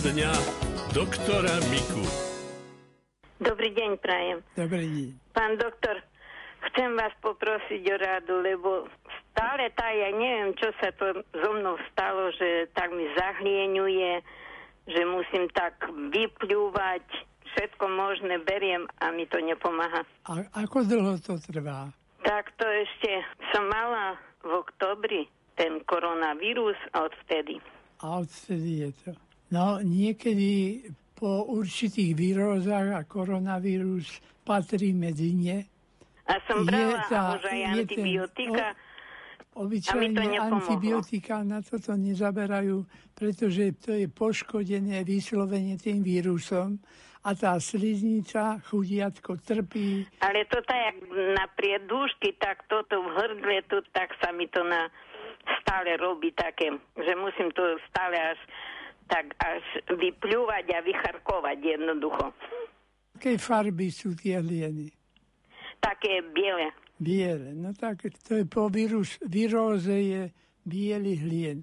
dňa doktora Miku. Dobrý deň, prajem. Dobrý deň. Pán doktor, chcem vás poprosiť o rádu, lebo stále tá, ja neviem, čo sa to so mnou stalo, že tak mi zahlieňuje, že musím tak vypľúvať, všetko možné beriem a mi to nepomáha. A ako dlho to trvá? Tak to ešte som mala v oktobri ten koronavírus a odvtedy. A odvtedy je to. No niekedy po určitých výrozách a koronavírus patrí medzi ne. A som brala tá, už aj antibiotika. Ten, o, obyčajne antibiotika na toto nezaberajú, pretože to je poškodené vyslovene tým vírusom a tá sliznica, chudiatko trpí. Ale to tak na priedúšky, tak toto v hrdle, tak sa mi to na stále robí také, že musím to stále až tak až vypľúvať a vycharkovať jednoducho. Aké farby sú tie hlieny? Také biele. Biele, no tak to je po vírus, víroze je biely hlien.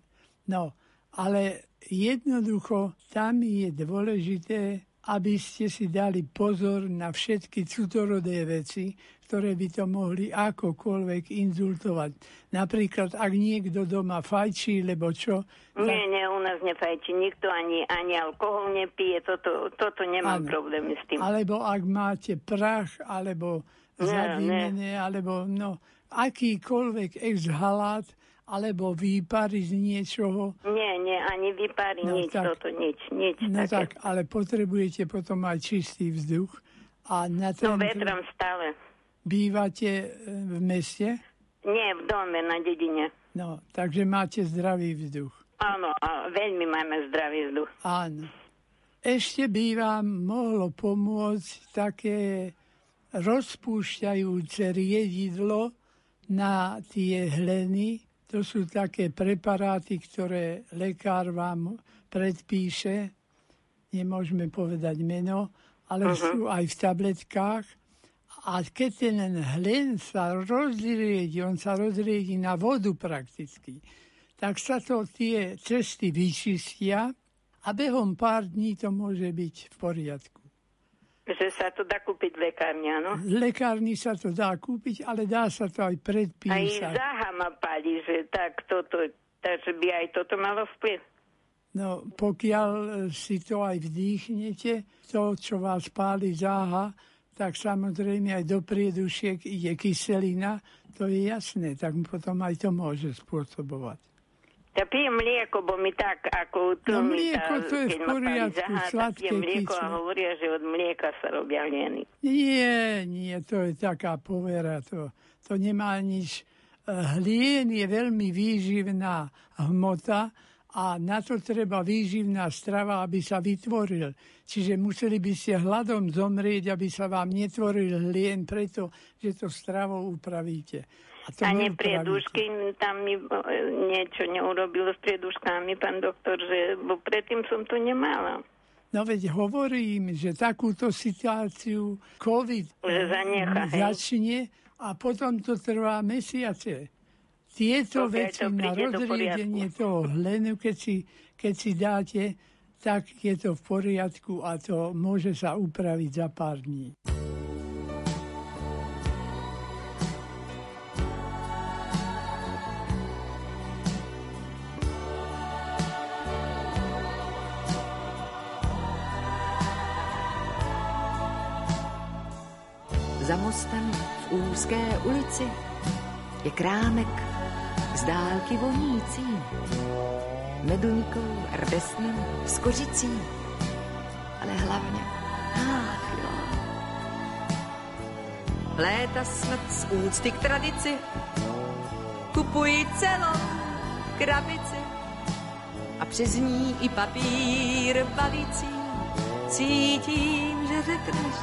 No, ale jednoducho tam je dôležité, aby ste si dali pozor na všetky cudorodé veci, ktoré by to mohli akokoľvek inzultovať. Napríklad, ak niekto doma fajčí, lebo čo... Nie, nie, u nás nefajčí nikto, ani, ani alkohol nepije, toto, toto nemám ano. problémy s tým. Alebo ak máte prach, alebo zadýmené, alebo no, akýkoľvek exhalát, alebo výpary z niečoho. Nie, nie, ani výpary, no, nič, tak, toto, nič, nič. No také. tak, ale potrebujete potom aj čistý vzduch. A na ten... No vetrom stále. Bývate e, v meste? Nie, v dome, na dedine. No, takže máte zdravý vzduch. Áno, a veľmi máme zdravý vzduch. Áno. Ešte by vám mohlo pomôcť také rozpúšťajúce riedidlo na tie hleny. To sú také preparáty, ktoré lekár vám predpíše. Nemôžeme povedať meno, ale uh-huh. sú aj v tabletkách a keď ten hlen sa rozriedi, on sa rozriedi na vodu prakticky, tak sa to tie cesty vyčistia a behom pár dní to môže byť v poriadku. Že sa to dá kúpiť v lekárni, áno? V lekárni sa to dá kúpiť, ale dá sa to aj predpísať. Aj záha ma pali, že tak toto, takže by aj toto malo vplyv. No, pokiaľ si to aj vdýchnete, to, čo vás páli záha, tak samozrejme aj do priedušiek ide kyselina, to je jasné, tak potom aj to môže spôsobovať. Ja pijem mlieko, bo mi tak ako No mlieko to je v poriadku, sladké mlieko a hovoria, že od mlieka sa robia lieny. Nie, nie, to je taká povera, to, to nemá nič. Hlien je veľmi výživná hmota, a na to treba výživná strava, aby sa vytvoril. Čiže museli by ste hladom zomrieť, aby sa vám netvoril hlien preto, že to stravou upravíte. A, to a nepriedušky, tam mi niečo neurobilo s prieduškami, pán doktor, že bo predtým som to nemala. No veď hovorím, že takúto situáciu COVID zanecha, začne a potom to trvá mesiace tieto okay, veci to na rozriedenie toho hlenu, keď si, keď si dáte, tak je to v poriadku a to môže sa upraviť za pár dní. Úzké ulici je krámek z dálky vonící, meduňkou, rdesnem, s kořicí, ale hlavně, ach jo. Léta snad z úcty k tradici kupuji celou krabici a přes ní i papír balící cítím, že řekneš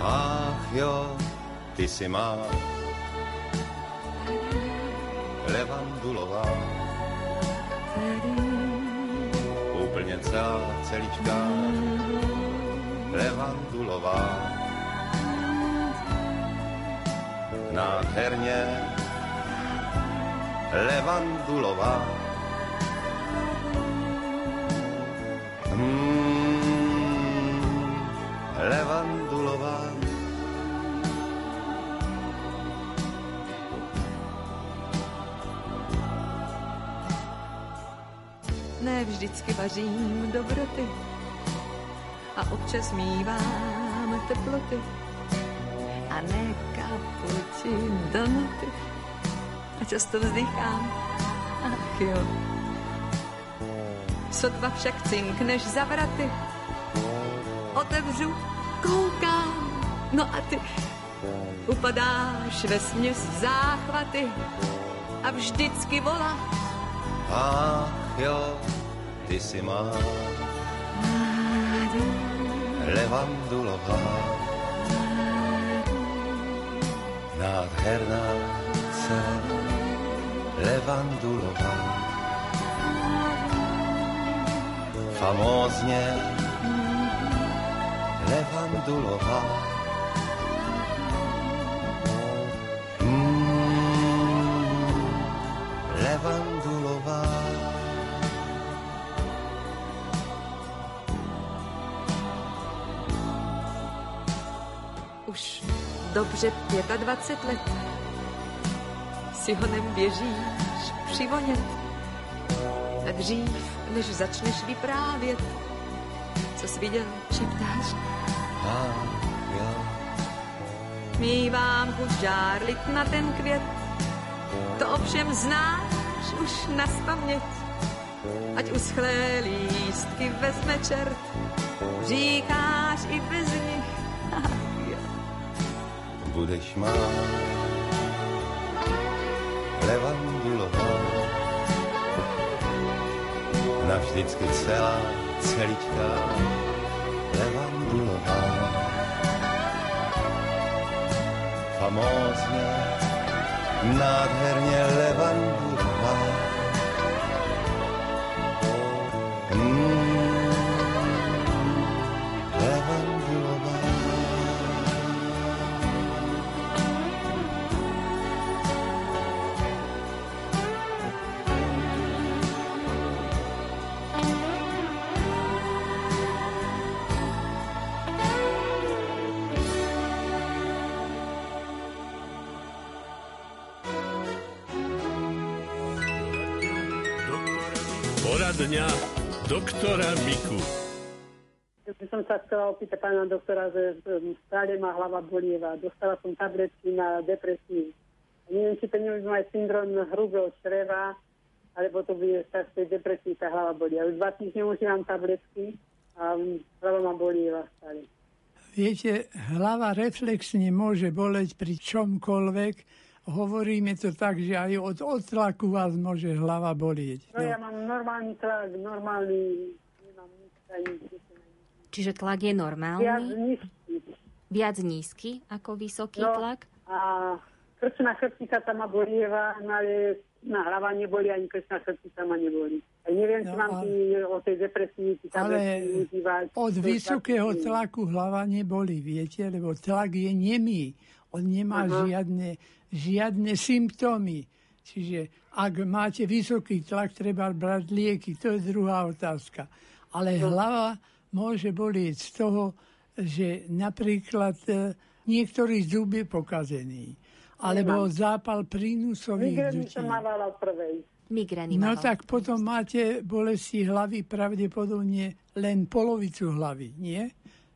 Ach jo, ty si má levandulová. Úplně celá celička levandulová. Nádherně levandulová. Vždycky vařím dobroty. A občas mívám teploty. A ne kapuči donoty a často vzdychám, ach jo. Sotva však cinkneš za vraty, otevřu, koukám, no a ty upadáš ve směs záchvaty. A vždycky volá. Ach jo, ty si má levandulová. Nádherná celá levandulová. Famózně dobře 25 let si honem běžíš přivonět. A dřív, než začneš vyprávět, co jsi viděl, šeptáš, Ach jo, mívám chuť žárlit na ten květ. To ovšem znáš už na spaměť. Ať uschlé lístky vezme čert, říkáš i bez. Budeš má levandulová. Navždycky celá, celičká levandulová. Famózně, nádherně levandulová. Poradňa doktora Miku. by som sa chcela opýtať pána doktora, že stále ma hlava bolieva. Dostala som tabletky na depresiu. Neviem, či to nemôžem aj syndrom hrubého čreva, alebo to bude z tej depresii tá hlava bolí. Ale dva týždne užívam tabletky a hlava ma bolieva stále. Viete, hlava reflexne môže boleť pri čomkoľvek. Hovoríme to tak, že aj od otlaku vás môže hlava bolieť. No ja mám normálny tlak, normálny, nemám nič ani Čiže tlak je viac normálny, nízky. viac nízky ako vysoký No. tlak? A krčná chrbtica sa ma bolieva, no ale na hlava neboli, ani krčná chrbtica ma neboli. A neviem, či No, mám ale- ty, o tej depresii ty Ale tabletky užívať. od vysokého tlaku hlava neboli, viete, lebo tlak je nemý. On nemá Aha. žiadne, žiadne symptómy. Čiže ak máte vysoký tlak, treba brať lieky. To je druhá otázka. Ale No. hlava môže bolieť z toho, že napríklad e, niektorý zub je pokazený. Alebo zápal prínusových Migrény dutí. som mávala v prvej. Migrény No tak potom máte bolesti hlavy pravdepodobne len polovicu hlavy, nie?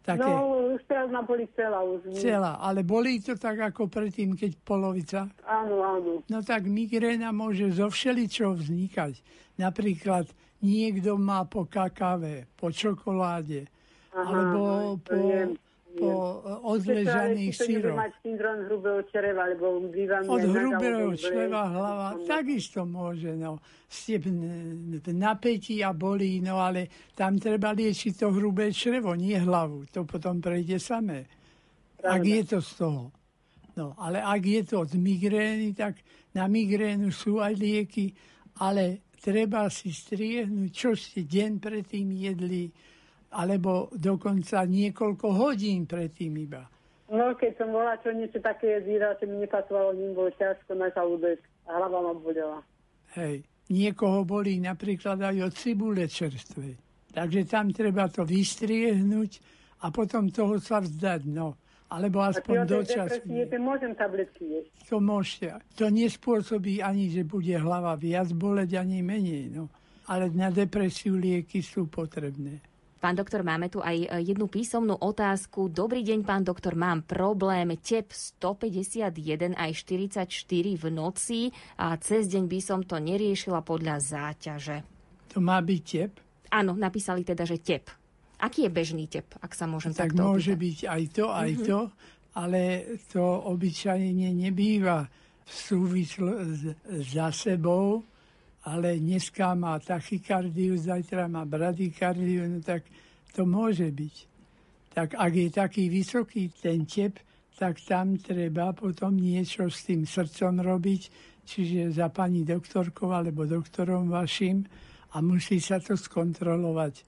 Také No, už teraz ma boli celá už. celá. Ale bolí to tak ako predtým, keď polovica? Áno, áno. No tak migréna môže zo všeličoho vznikať. Napríklad niekto má po kakave, po čokoláde, Aha, alebo no, po, po odležaných to nebudem síroch. mať syndrom hrubého čreva, lebo bývam Od hrubého čreva hlava takisto môže, no. Ste v napätí a bolí, no ale tam treba liečiť to hrubé črevo, nie hlavu. To potom prejde samé. Ak je to z toho. No, ale ak je to od migrény, tak na migrénu sú aj lieky, ale treba si striehnúť, čo ste deň predtým jedli, alebo dokonca niekoľko hodín predtým iba. No, keď som bola čo niečo také jedila, čo mi nepasovalo, ním bolo ťažko na žalúdek hlava ma bolela. Hej. Niekoho bolí napríklad aj od cibule čerstvej. Takže tam treba to vystriehnúť a potom toho sa vzdať, no. Alebo aspoň dočasne. môžem tabletky jesť. To môžete. To nespôsobí ani, že bude hlava viac boleť, ani menej. No. Ale na depresiu lieky sú potrebné. Pán doktor, máme tu aj e, jednu písomnú otázku. Dobrý deň, pán doktor, mám problém. Tep 151 aj 44 v noci a cez deň by som to neriešila podľa záťaže. To má byť tep, Áno, napísali teda, že tep. Aký je bežný tep, ak sa môžem tak takto môže opýtať? byť aj to, aj to, ale to obyčajne nebýva v súvislo s- za sebou, ale dneska má tachykardiu, zajtra má bradykardiu, no tak to môže byť. Tak ak je taký vysoký ten tep, tak tam treba potom niečo s tým srdcom robiť, čiže za pani doktorkou alebo doktorom vašim a musí sa to skontrolovať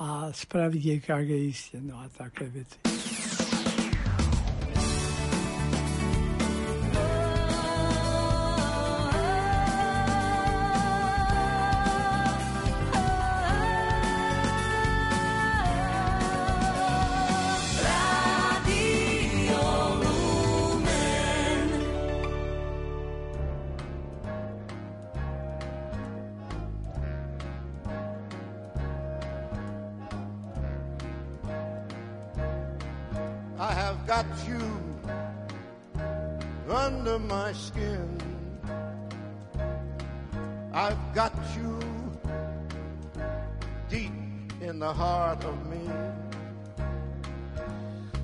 a spraviť EKG isté, no a také veci. My skin. I've got you deep in the heart of me.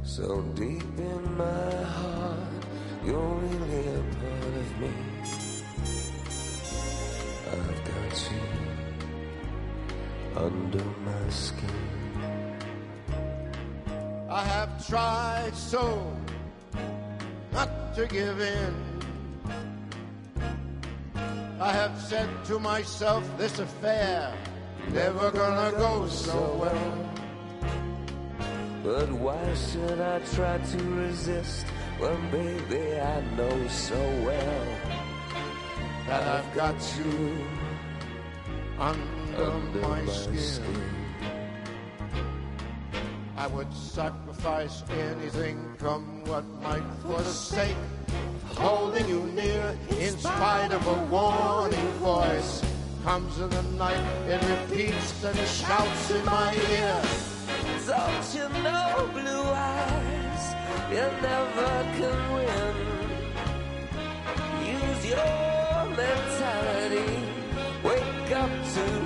So deep in my heart, you're really a part of me. I've got you under my skin. I have tried so not to give in. I have said to myself, this affair never gonna go so well. But why should I try to resist when, baby, I know so well That I've got you under, under my, my skin. skin? I would sacrifice anything, come what might, for the sake of holding you near. In spite of a warning voice, comes in the night, it repeats and shouts in my ear. Don't you know, blue eyes, you never can win. Use your mentality, wake up to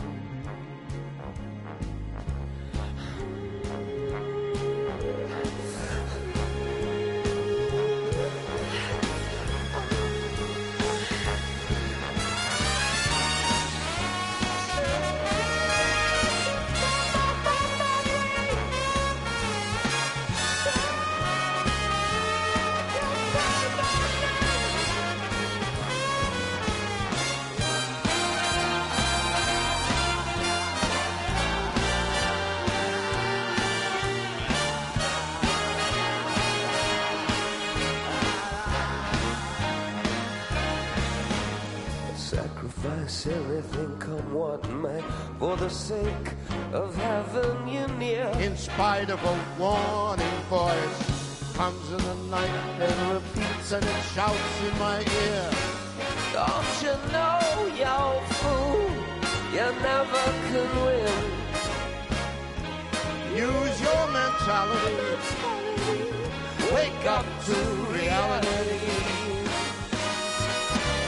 Everything, come what may, for the sake of having you near. In spite of a warning voice, comes in the night and repeats and it shouts in my ear. Don't you know, you fool, you never can win. Use your mentality, wake up to reality.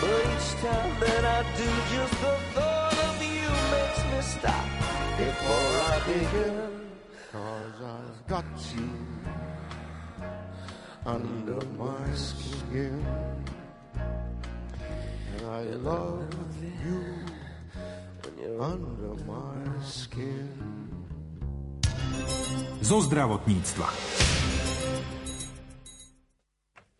But each time that I do, just the thought of you makes me stop before I begin. Cause I've got you under my skin. And I love you under my skin. zo zdravotníctva.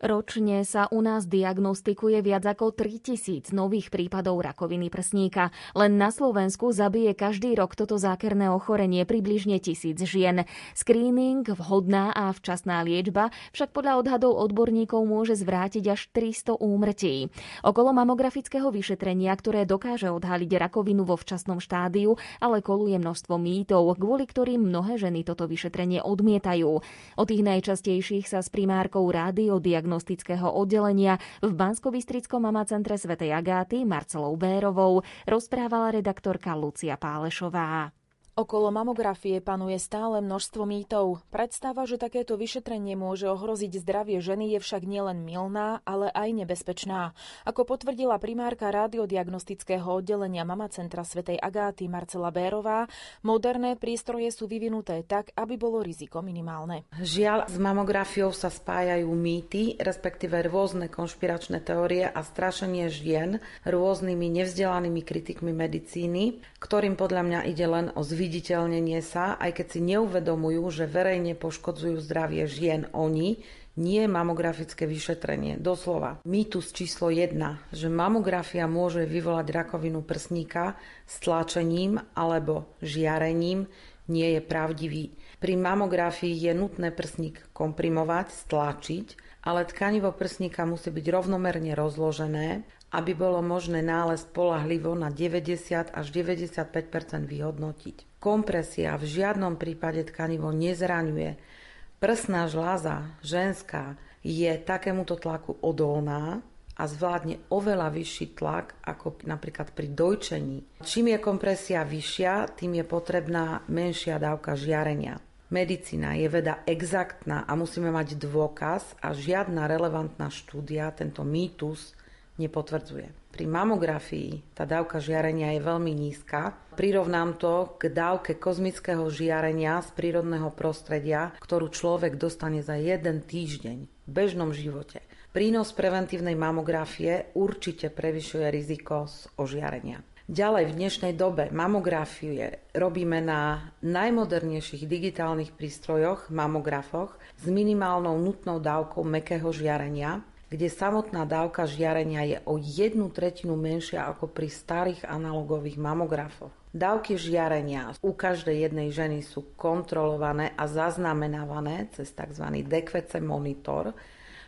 Ročne sa u nás diagnostikuje viac ako 3000 nových prípadov rakoviny prsníka. Len na Slovensku zabije každý rok toto zákerné ochorenie približne tisíc žien. Screening, vhodná a včasná liečba však podľa odhadov odborníkov môže zvrátiť až 300 úmrtí. Okolo mamografického vyšetrenia, ktoré dokáže odhaliť rakovinu vo včasnom štádiu, ale koluje množstvo mýtov, kvôli ktorým mnohé ženy toto vyšetrenie odmietajú. O tých najčastejších sa s primárkou rádiodiagnostiky diagnostického oddelenia v bansko mama centre svätej Agáty Marcelou Bérovou rozprávala redaktorka Lucia Pálešová. Okolo mamografie panuje stále množstvo mýtov. Predstava, že takéto vyšetrenie môže ohroziť zdravie ženy je však nielen milná, ale aj nebezpečná. Ako potvrdila primárka radiodiagnostického oddelenia Mama Centra Svetej Agáty Marcela Bérová, moderné prístroje sú vyvinuté tak, aby bolo riziko minimálne. Žiaľ, s mamografiou sa spájajú mýty, respektíve rôzne konšpiračné teórie a strašenie žien rôznymi nevzdelanými kritikmi medicíny, ktorým podľa mňa ide len o zvýšenie zviditeľnenie sa, aj keď si neuvedomujú, že verejne poškodzujú zdravie žien oni, nie mamografické vyšetrenie. Doslova. Mýtus číslo 1, že mamografia môže vyvolať rakovinu prsníka stlačením alebo žiarením, nie je pravdivý. Pri mamografii je nutné prsník komprimovať, stlačiť, ale tkanivo prsníka musí byť rovnomerne rozložené aby bolo možné nález polahlivo na 90 až 95% vyhodnotiť. Kompresia v žiadnom prípade tkanivo nezraňuje. Prsná žláza ženská je takémuto tlaku odolná a zvládne oveľa vyšší tlak ako napríklad pri dojčení. Čím je kompresia vyššia, tým je potrebná menšia dávka žiarenia. Medicína je veda exaktná a musíme mať dôkaz a žiadna relevantná štúdia tento mýtus nepotvrdzuje. Pri mamografii tá dávka žiarenia je veľmi nízka. Prirovnám to k dávke kozmického žiarenia z prírodného prostredia, ktorú človek dostane za jeden týždeň v bežnom živote. Prínos preventívnej mamografie určite prevyšuje riziko z ožiarenia. Ďalej v dnešnej dobe mamografie robíme na najmodernejších digitálnych prístrojoch, mamografoch, s minimálnou nutnou dávkou mekého žiarenia, kde samotná dávka žiarenia je o jednu tretinu menšia ako pri starých analogových mamografoch. Dávky žiarenia u každej jednej ženy sú kontrolované a zaznamenávané cez tzv. DQC monitor,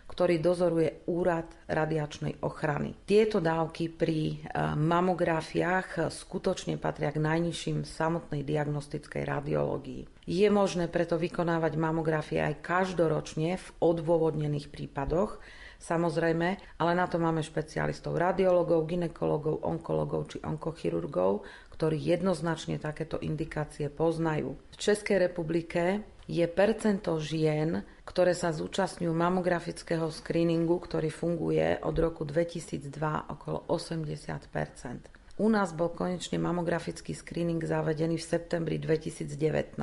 ktorý dozoruje Úrad radiačnej ochrany. Tieto dávky pri e, mamografiách skutočne patria k najnižším samotnej diagnostickej radiológii. Je možné preto vykonávať mamografie aj každoročne v odôvodnených prípadoch, samozrejme, ale na to máme špecialistov, radiologov, ginekologov, onkologov či onkochirurgov, ktorí jednoznačne takéto indikácie poznajú. V Českej republike je percento žien, ktoré sa zúčastňujú mamografického screeningu, ktorý funguje od roku 2002 okolo 80 U nás bol konečne mamografický screening zavedený v septembri 2019.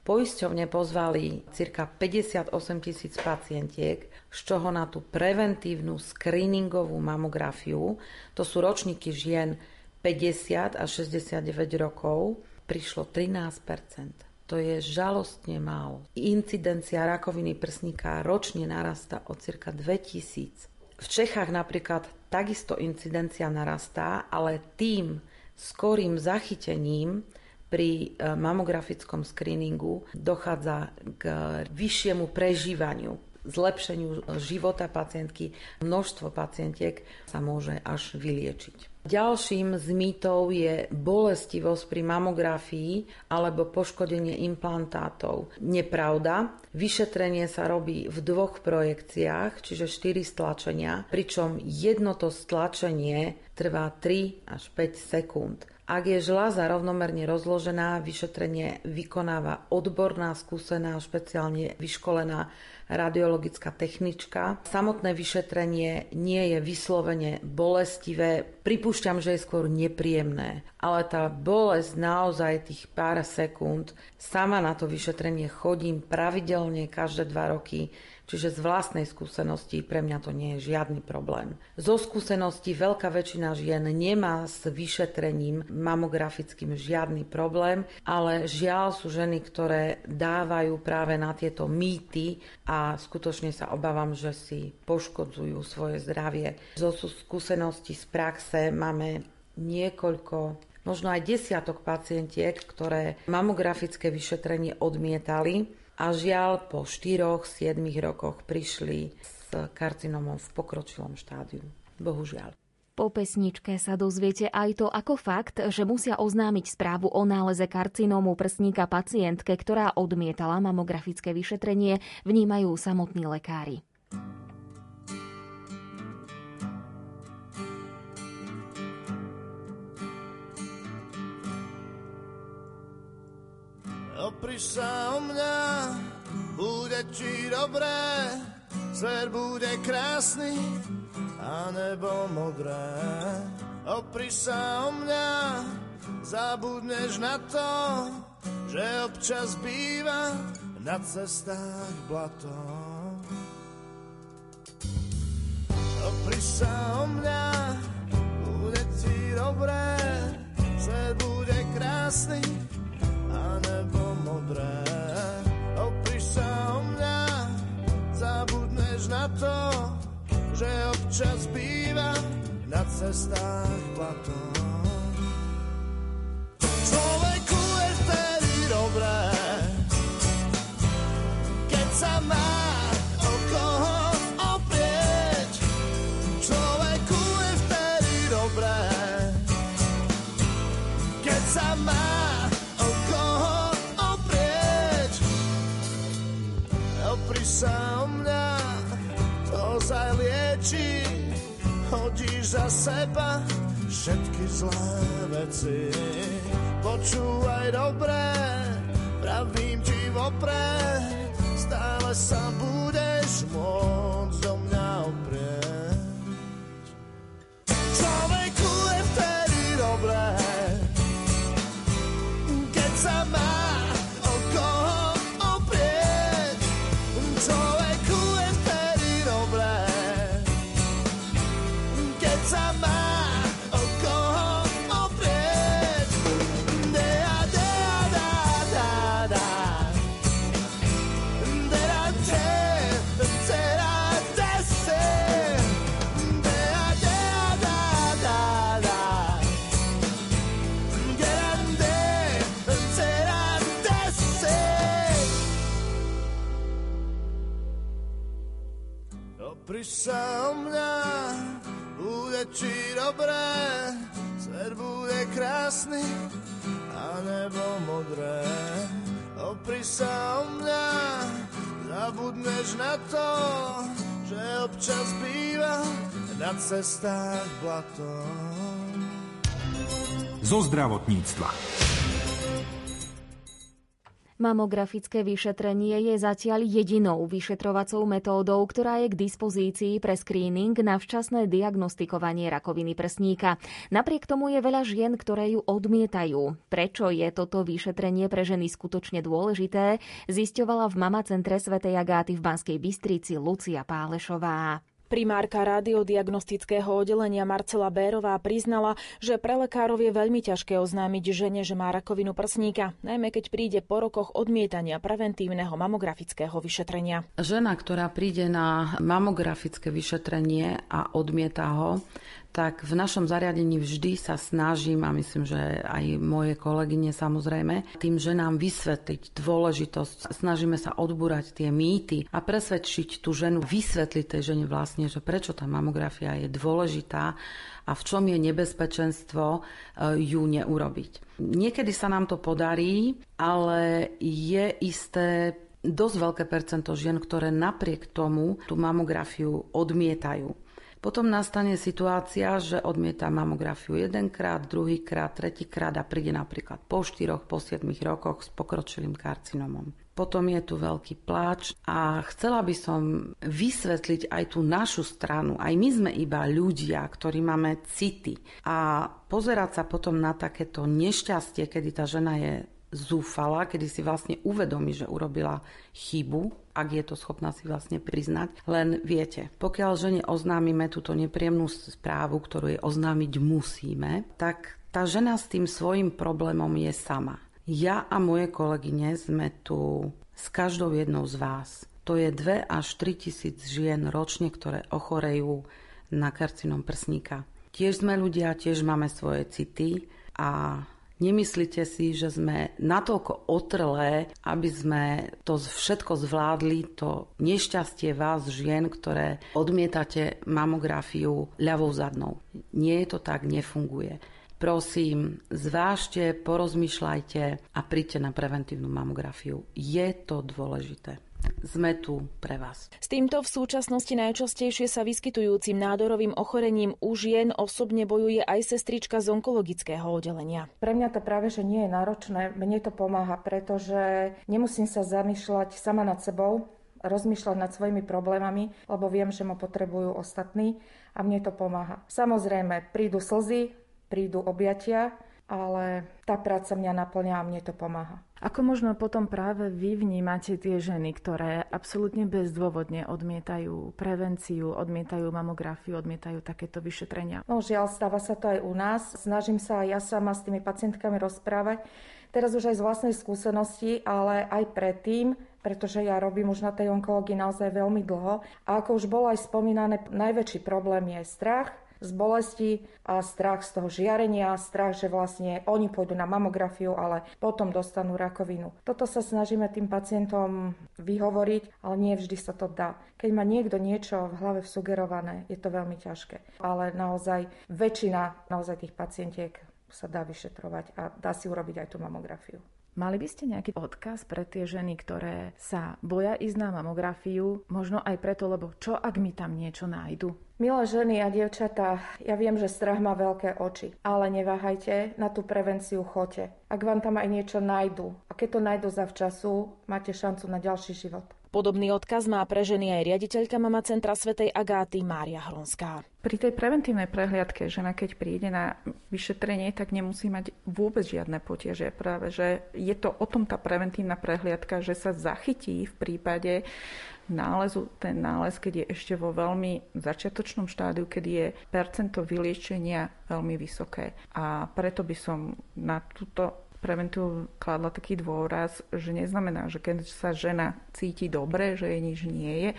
Poisťovne pozvali cirka 58 tisíc pacientiek, z čoho na tú preventívnu screeningovú mamografiu, to sú ročníky žien 50 a 69 rokov, prišlo 13 To je žalostne málo. Incidencia rakoviny prsníka ročne narasta o cirka 2000. V Čechách napríklad takisto incidencia narastá, ale tým skorým zachytením pri e, mamografickom screeningu dochádza k vyššiemu prežívaniu zlepšeniu života pacientky. Množstvo pacientiek sa môže až vyliečiť. Ďalším z mýtov je bolestivosť pri mamografii alebo poškodenie implantátov. Nepravda, vyšetrenie sa robí v dvoch projekciách, čiže 4 stlačenia, pričom jedno to stlačenie trvá 3 až 5 sekúnd. Ak je žľaza rovnomerne rozložená, vyšetrenie vykonáva odborná, skúsená, špeciálne vyškolená radiologická technička. Samotné vyšetrenie nie je vyslovene bolestivé, pripúšťam, že je skôr nepríjemné, ale tá bolesť naozaj tých pár sekúnd, sama na to vyšetrenie chodím pravidelne každé dva roky, Čiže z vlastnej skúsenosti pre mňa to nie je žiadny problém. Zo skúsenosti veľká väčšina žien nemá s vyšetrením mamografickým žiadny problém, ale žiaľ sú ženy, ktoré dávajú práve na tieto mýty a skutočne sa obávam, že si poškodzujú svoje zdravie. Zo skúsenosti z praxe máme niekoľko možno aj desiatok pacientiek, ktoré mamografické vyšetrenie odmietali a žiaľ po 4-7 rokoch prišli s karcinomom v pokročilom štádiu. Bohužiaľ. Po pesničke sa dozviete aj to ako fakt, že musia oznámiť správu o náleze karcinómu prsníka pacientke, ktorá odmietala mamografické vyšetrenie, vnímajú samotní lekári. Opriš sa o mňa, bude ti dobré, svet bude krásny a nebo modré. Opriš sa o mňa, zabudneš na to, že občas býva na cestách blato. Opriš sa o mňa, bude ti dobré, svet bude krásny a nebo modré. Opriš sa o mňa, zabudneš na to, že občas býva na cestách blato. Za seba všetky zlé veci. Počúvaj dobré, pravím ti vopred, stále sa budeš môcť Priš o mňa, bude ti dobré, svet bude krásny a nebo modré. Opri sa o mňa, zabudneš na to, že občas býva na cestách blato. Zo zdravotníctva. Mamografické vyšetrenie je zatiaľ jedinou vyšetrovacou metódou, ktorá je k dispozícii pre screening na včasné diagnostikovanie rakoviny prsníka. Napriek tomu je veľa žien, ktoré ju odmietajú. Prečo je toto vyšetrenie pre ženy skutočne dôležité, zisťovala v Mama Centre Sv. Agáty v Banskej Bystrici Lucia Pálešová. Primárka radiodiagnostického oddelenia Marcela Bérová priznala, že pre lekárov je veľmi ťažké oznámiť žene, že má rakovinu prsníka, najmä keď príde po rokoch odmietania preventívneho mamografického vyšetrenia. Žena, ktorá príde na mamografické vyšetrenie a odmieta ho, tak v našom zariadení vždy sa snažím, a myslím, že aj moje kolegyne samozrejme, tým ženám vysvetliť dôležitosť. Snažíme sa odbúrať tie mýty a presvedčiť tú ženu, vysvetliť tej žene vlastne, že prečo tá mamografia je dôležitá a v čom je nebezpečenstvo e, ju neurobiť. Niekedy sa nám to podarí, ale je isté dosť veľké percento žien, ktoré napriek tomu tú mamografiu odmietajú. Potom nastane situácia, že odmieta mamografiu jedenkrát, druhýkrát, tretíkrát a príde napríklad po 4, po 7 rokoch s pokročilým karcinomom. Potom je tu veľký pláč a chcela by som vysvetliť aj tú našu stranu. Aj my sme iba ľudia, ktorí máme city. A pozerať sa potom na takéto nešťastie, kedy tá žena je zúfala, kedy si vlastne uvedomí, že urobila chybu ak je to schopná si vlastne priznať. Len viete, pokiaľ žene oznámime túto nepríjemnú správu, ktorú jej oznámiť musíme, tak tá žena s tým svojim problémom je sama. Ja a moje kolegyne sme tu s každou jednou z vás. To je 2 až 3 tisíc žien ročne, ktoré ochorejú na karcinom prsníka. Tiež sme ľudia, tiež máme svoje city a Nemyslíte si, že sme natoľko otrlé, aby sme to všetko zvládli, to nešťastie vás, žien, ktoré odmietate mamografiu ľavou zadnou. Nie je to tak, nefunguje. Prosím, zvážte, porozmýšľajte a príďte na preventívnu mamografiu. Je to dôležité sme tu pre vás. S týmto v súčasnosti najčastejšie sa vyskytujúcim nádorovým ochorením u žien osobne bojuje aj sestrička z onkologického oddelenia. Pre mňa to práve, že nie je náročné, mne to pomáha, pretože nemusím sa zamýšľať sama nad sebou, rozmýšľať nad svojimi problémami, lebo viem, že ma potrebujú ostatní a mne to pomáha. Samozrejme, prídu slzy, prídu objatia, ale tá práca mňa naplňa a mne to pomáha. Ako možno potom práve vy vnímate tie ženy, ktoré absolútne bezdôvodne odmietajú prevenciu, odmietajú mamografiu, odmietajú takéto vyšetrenia? No žiaľ, stáva sa to aj u nás. Snažím sa aj ja sama s tými pacientkami rozprávať. Teraz už aj z vlastnej skúsenosti, ale aj predtým, pretože ja robím už na tej onkológii naozaj veľmi dlho. A ako už bolo aj spomínané, najväčší problém je strach, z bolesti a strach z toho žiarenia, strach, že vlastne oni pôjdu na mamografiu, ale potom dostanú rakovinu. Toto sa snažíme tým pacientom vyhovoriť, ale nie vždy sa to dá. Keď má niekto niečo v hlave vsugerované, je to veľmi ťažké. Ale naozaj väčšina naozaj tých pacientiek sa dá vyšetrovať a dá si urobiť aj tú mamografiu. Mali by ste nejaký odkaz pre tie ženy, ktoré sa boja ísť na mamografiu, možno aj preto, lebo čo ak mi tam niečo nájdu? Milé ženy a dievčatá, ja viem, že strach má veľké oči, ale neváhajte, na tú prevenciu chote. Ak vám tam aj niečo nájdu, a keď to nájdu zavčasu, máte šancu na ďalší život. Podobný odkaz má pre ženy aj riaditeľka Mama Centra Svetej Agáty Mária Hronská. Pri tej preventívnej prehliadke žena, keď príde na vyšetrenie, tak nemusí mať vôbec žiadne potieže. Práve, že je to o tom tá preventívna prehliadka, že sa zachytí v prípade nálezu, ten nález, keď je ešte vo veľmi začiatočnom štádiu, keď je percento vyliečenia veľmi vysoké. A preto by som na túto preventívu kladla taký dôraz, že neznamená, že keď sa žena cíti dobre, že jej nič nie je,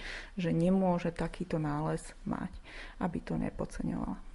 že nemôže takýto nález mať, aby to nepodceňovala.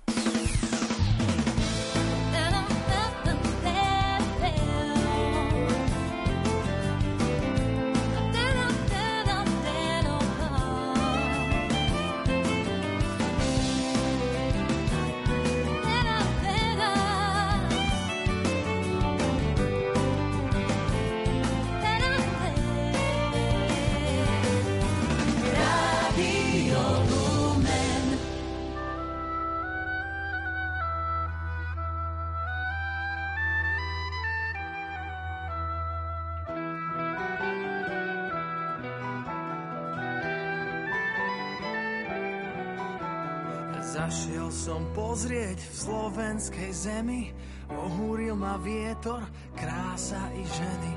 Zašiel som pozrieť v slovenskej zemi, ohúril ma vietor, krása i ženy.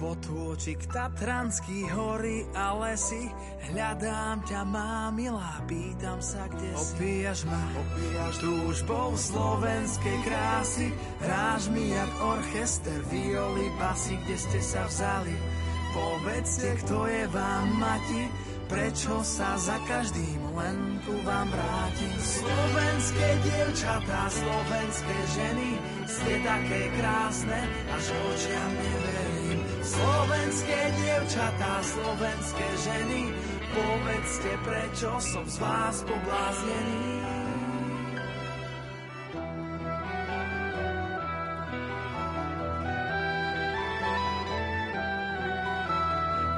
Potôčik Tatranský hory a lesy, hľadám ťa, má milá, pýtam sa, kde si. Opíjaš ma, opíjaš bol slovenskej krásy, hráš mi jak orchester, violi, basy, kde ste sa vzali. Povedzte, kto je vám mati, Prečo sa za každým len ku vám vrátim? Slovenské dievčatá, slovenské ženy, ste také krásne, až očiam neverím. Slovenské dievčatá, slovenské ženy, povedzte, prečo som z vás pobláznený.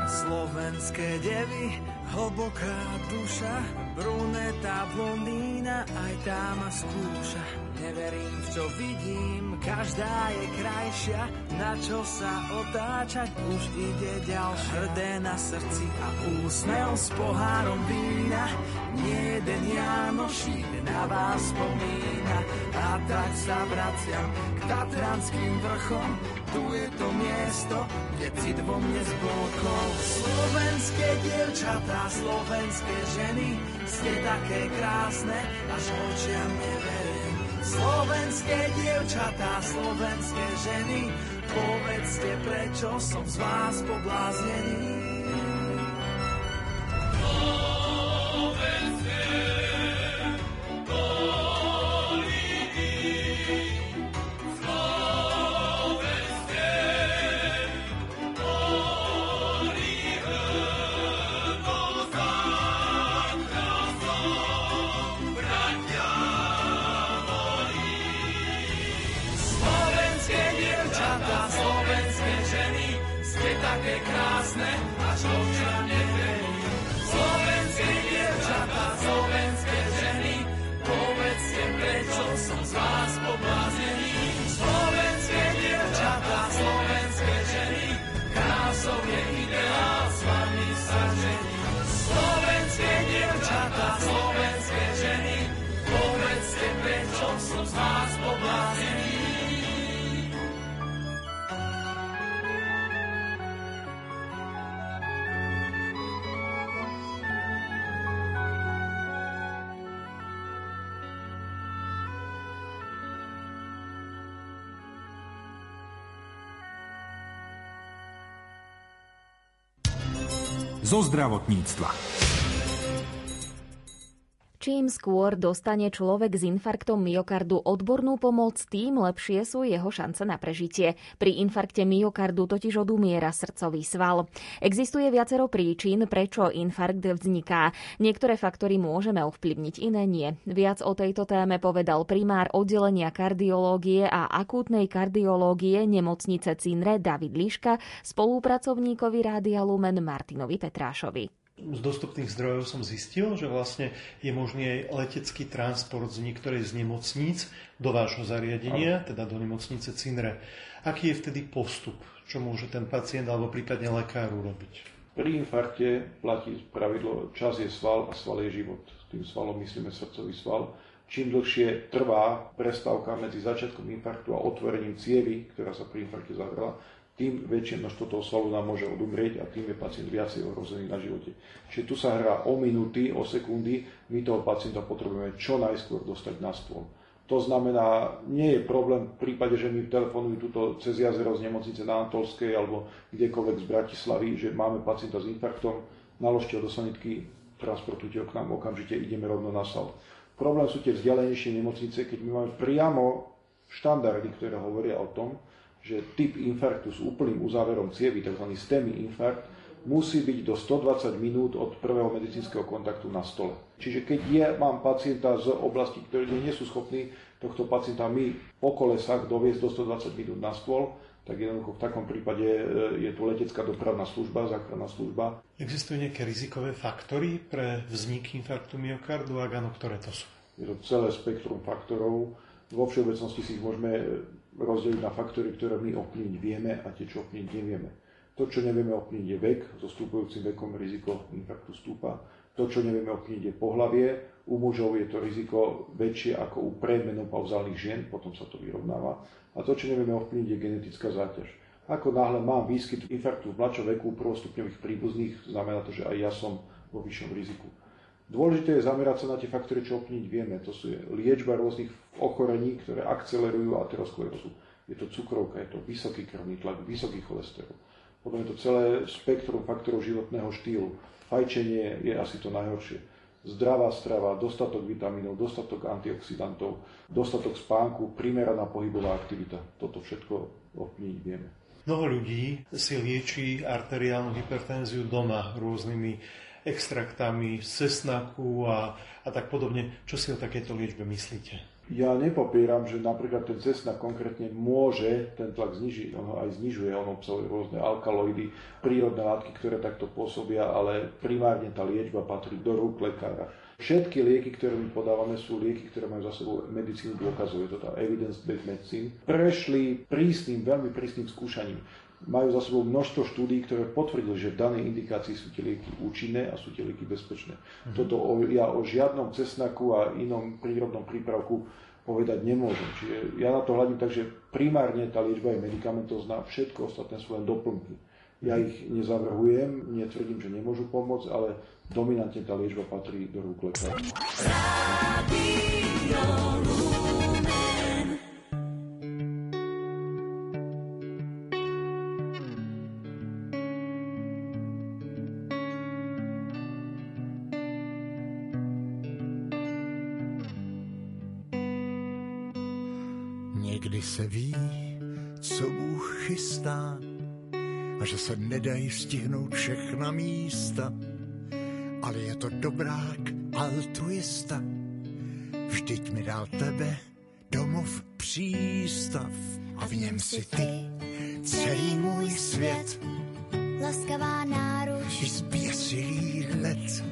Slovenské devy, Hlboká duša, bruneta, blondína, aj tá ma skúša. Neverím v čo vidím, každá je krajšia, na čo sa otáčať už ide ďalšia. Hrdé na srdci a úsmev s pohárom vína, nie jeden Janošík na vás spomína. A tak sa vraciam k Tatranským vrchom, tu je to miesto, kde cit vo mne zblokol. Slovenské dievčatá, slovenské ženy, ste také krásne, až očiam neverím. Slovenské dievčatá, slovenské ženy, povedzte, prečo som z vás pobláznený. Zo zdravotníctva. Čím skôr dostane človek s infarktom myokardu odbornú pomoc, tým lepšie sú jeho šance na prežitie. Pri infarkte myokardu totiž odumiera srdcový sval. Existuje viacero príčin, prečo infarkt vzniká. Niektoré faktory môžeme ovplyvniť, iné nie. Viac o tejto téme povedal primár oddelenia kardiológie a akútnej kardiológie nemocnice Cinre David Liška spolupracovníkovi Rádia Lumen Martinovi Petrášovi. Z dostupných zdrojov som zistil, že vlastne je možný aj letecký transport z niektorej z nemocníc do vášho zariadenia, teda do nemocnice Cinre. Aký je vtedy postup? Čo môže ten pacient alebo prípadne lekár urobiť? Pri infarkte platí pravidlo čas je sval a sval je život. Tým svalom myslíme srdcový sval. Čím dlhšie trvá prestávka medzi začiatkom infarktu a otvorením cievy, ktorá sa pri infarkte zavrela, tým väčšie množstvo toho svalu nám môže odumrieť a tým je pacient viacej ohrozený na živote. Čiže tu sa hrá o minúty, o sekundy, my toho pacienta potrebujeme čo najskôr dostať na stôl. To znamená, nie je problém v prípade, že mi telefonujú tuto cez jazero z nemocnice na Antolskej alebo kdekoľvek z Bratislavy, že máme pacienta s infarktom, naložte ho do sanitky, transportujte ho k nám, okamžite ideme rovno na sal. Problém sú tie vzdialenejšie nemocnice, keď my máme priamo štandardy, ktoré hovoria o tom, že typ infarktu s úplným uzáverom cievy, tzv. STEMI infarkt, musí byť do 120 minút od prvého medicínskeho kontaktu na stole. Čiže keď ja mám pacienta z oblasti, ktoré nie sú schopní tohto pacienta my po kolesách doviesť do 120 minút na stôl, tak jednoducho v takom prípade je tu letecká dopravná služba, záchranná služba. Existujú nejaké rizikové faktory pre vznik infarktu myokardu? Ak áno, ktoré to sú? Je to celé spektrum faktorov. Vo všeobecnosti si ich môžeme rozdeliť na faktory, ktoré my ovplyvniť vieme a tie, čo ovplyvniť nevieme. To, čo nevieme ovplyvniť je vek, so stúpajúcim vekom riziko infarktu stúpa. To, čo nevieme ovplyvniť je pohlavie, u mužov je to riziko väčšie ako u predmenopauzálnych žien, potom sa to vyrovnáva. A to, čo nevieme ovplyvniť je genetická záťaž. Ako náhle mám výskyt infarktu v mladšom veku prvostupňových príbuzných, znamená to, že aj ja som vo vyššom riziku. Dôležité je zamerať sa na tie faktory, čo ovplyvniť vieme. To sú liečba rôznych ochorení, ktoré akcelerujú aterosklerózu. Je to cukrovka, je to vysoký krvný tlak, vysoký cholesterol. Potom je to celé spektrum faktorov životného štýlu. Fajčenie je asi to najhoršie. Zdravá strava, dostatok vitamínov, dostatok antioxidantov, dostatok spánku, primeraná pohybová aktivita. Toto všetko ovplyvniť vieme. Mnoho ľudí si lieči arteriálnu hypertenziu doma rôznymi extraktami z cesnaku a, a tak podobne. Čo si o takéto liečbe myslíte? Ja nepopieram, že napríklad ten cesnak konkrétne môže ten tlak znižiť, on ho aj znižuje, on obsahuje rôzne alkaloidy, prírodné látky, ktoré takto pôsobia, ale primárne tá liečba patrí do rúk lekára. Všetky lieky, ktoré my podávame, sú lieky, ktoré majú za sebou medicínu dôkazov, je to tá evidence-based medicine, prešli prísnym, veľmi prísnym skúšaním majú za sebou množstvo štúdí, ktoré potvrdili, že v danej indikácii sú tie lieky účinné a sú tie lieky bezpečné. Mm-hmm. Toto o, ja o žiadnom cesnaku a inom prírodnom prípravku povedať nemôžem. Čiže ja na to hľadím tak, že primárne tá liečba je medicamentozná, všetko ostatné sú len doplnky. Ja mhm. ich nezavrhujem, netvrdím, že nemôžu pomôcť, ale dominantne tá liečba patrí do rúk lekára. Že se nedají stihnout všechna místa, ale je to dobrák altruista. Vždyť mi dal tebe domov přístav a v něm si ty celý můj svět. Laskavá náruč i zběsilý let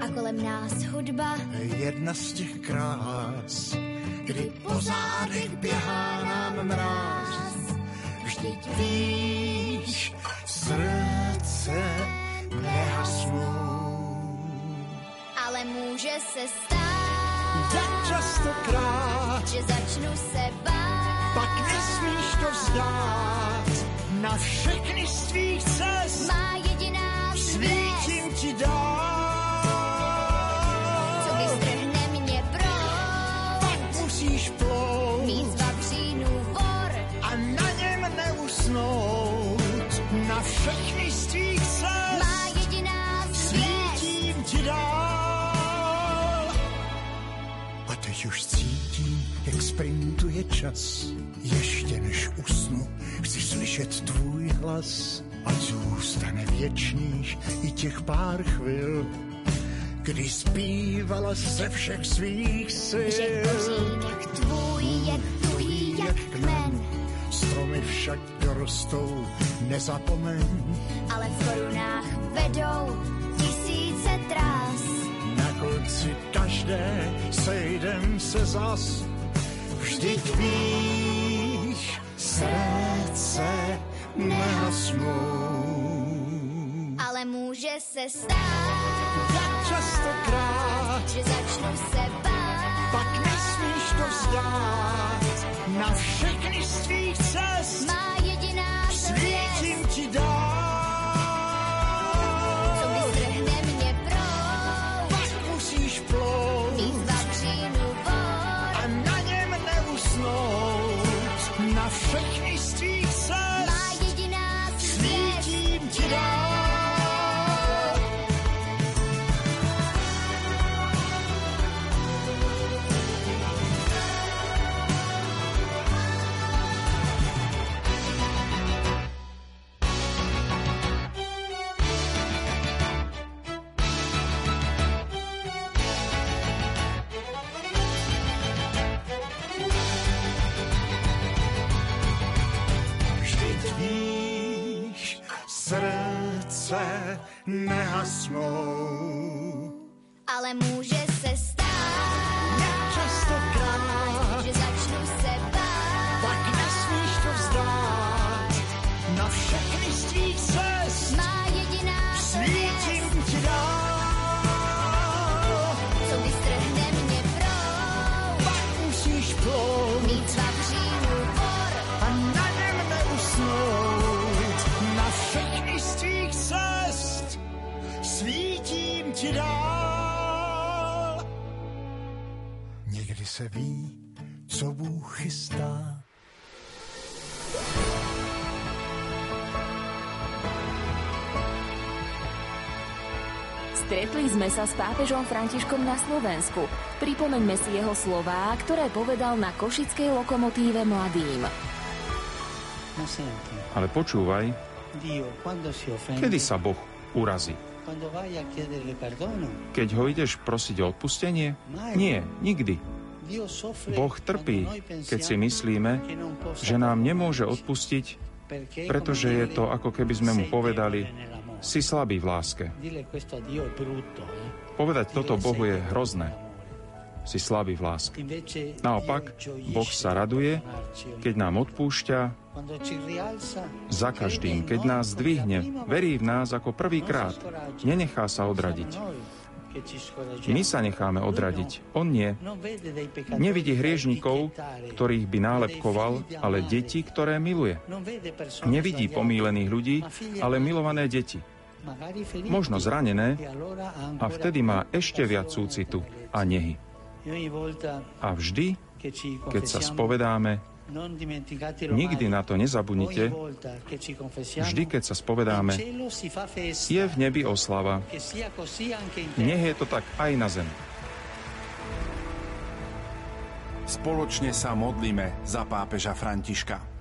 a kolem nás hudba jedna z těch krás kdy po zádech běhá nám mráz. Vždyť víš, srdce nehasnou. Ale může se stát, tak častokrát, že začnu se bát, pak nesmíš to vzdát. Na všechny z tvých cest má jediná svítím ti dát. Všechny z tvých cest. Má jediná Svítím ti dál. A teď už cítím, jak sprintuje čas. Ještě než usnu, chci slyšet tvůj hlas. A zůstane věčných i těch pár chvil, kdy zpívala ze všech svých sil. Že kořínek tvůj je tuhý jak kmen, stromy však dorostou, nezapomeň. Ale v korunách vedou tisíce trás. Na konci každé sejdem se zas, vždyť víš, srdce nehasnou. Ale může se stát, tak častokrát, že začnu se bát, pak nesmíš to vzdát na všechny z tvých cest. Má jediná Svítím ti dál. Srdce nehasnou. Ale může se ví, co Bůh chystá. Stretli sme sa s pápežom Františkom na Slovensku. Pripomeňme si jeho slová, ktoré povedal na košickej lokomotíve mladým. Ale počúvaj, kedy sa Boh urazí? Keď ho ideš prosiť o odpustenie? Nie, nikdy. Boh trpí, keď si myslíme, že nám nemôže odpustiť, pretože je to ako keby sme mu povedali, si slabý v láske. Povedať toto Bohu je hrozné. Si slabý v láske. Naopak, Boh sa raduje, keď nám odpúšťa za každým, keď nás zdvihne, verí v nás ako prvýkrát, nenechá sa odradiť. My sa necháme odradiť, on nie. Nevidí hriežnikov, ktorých by nálepkoval, ale deti, ktoré miluje. Nevidí pomílených ľudí, ale milované deti. Možno zranené a vtedy má ešte viac súcitu a nehy. A vždy, keď sa spovedáme, Nikdy na to nezabudnite. Vždy, keď sa spovedáme, je v nebi oslava. Nech je to tak aj na zemi. Spoločne sa modlíme za pápeža Františka.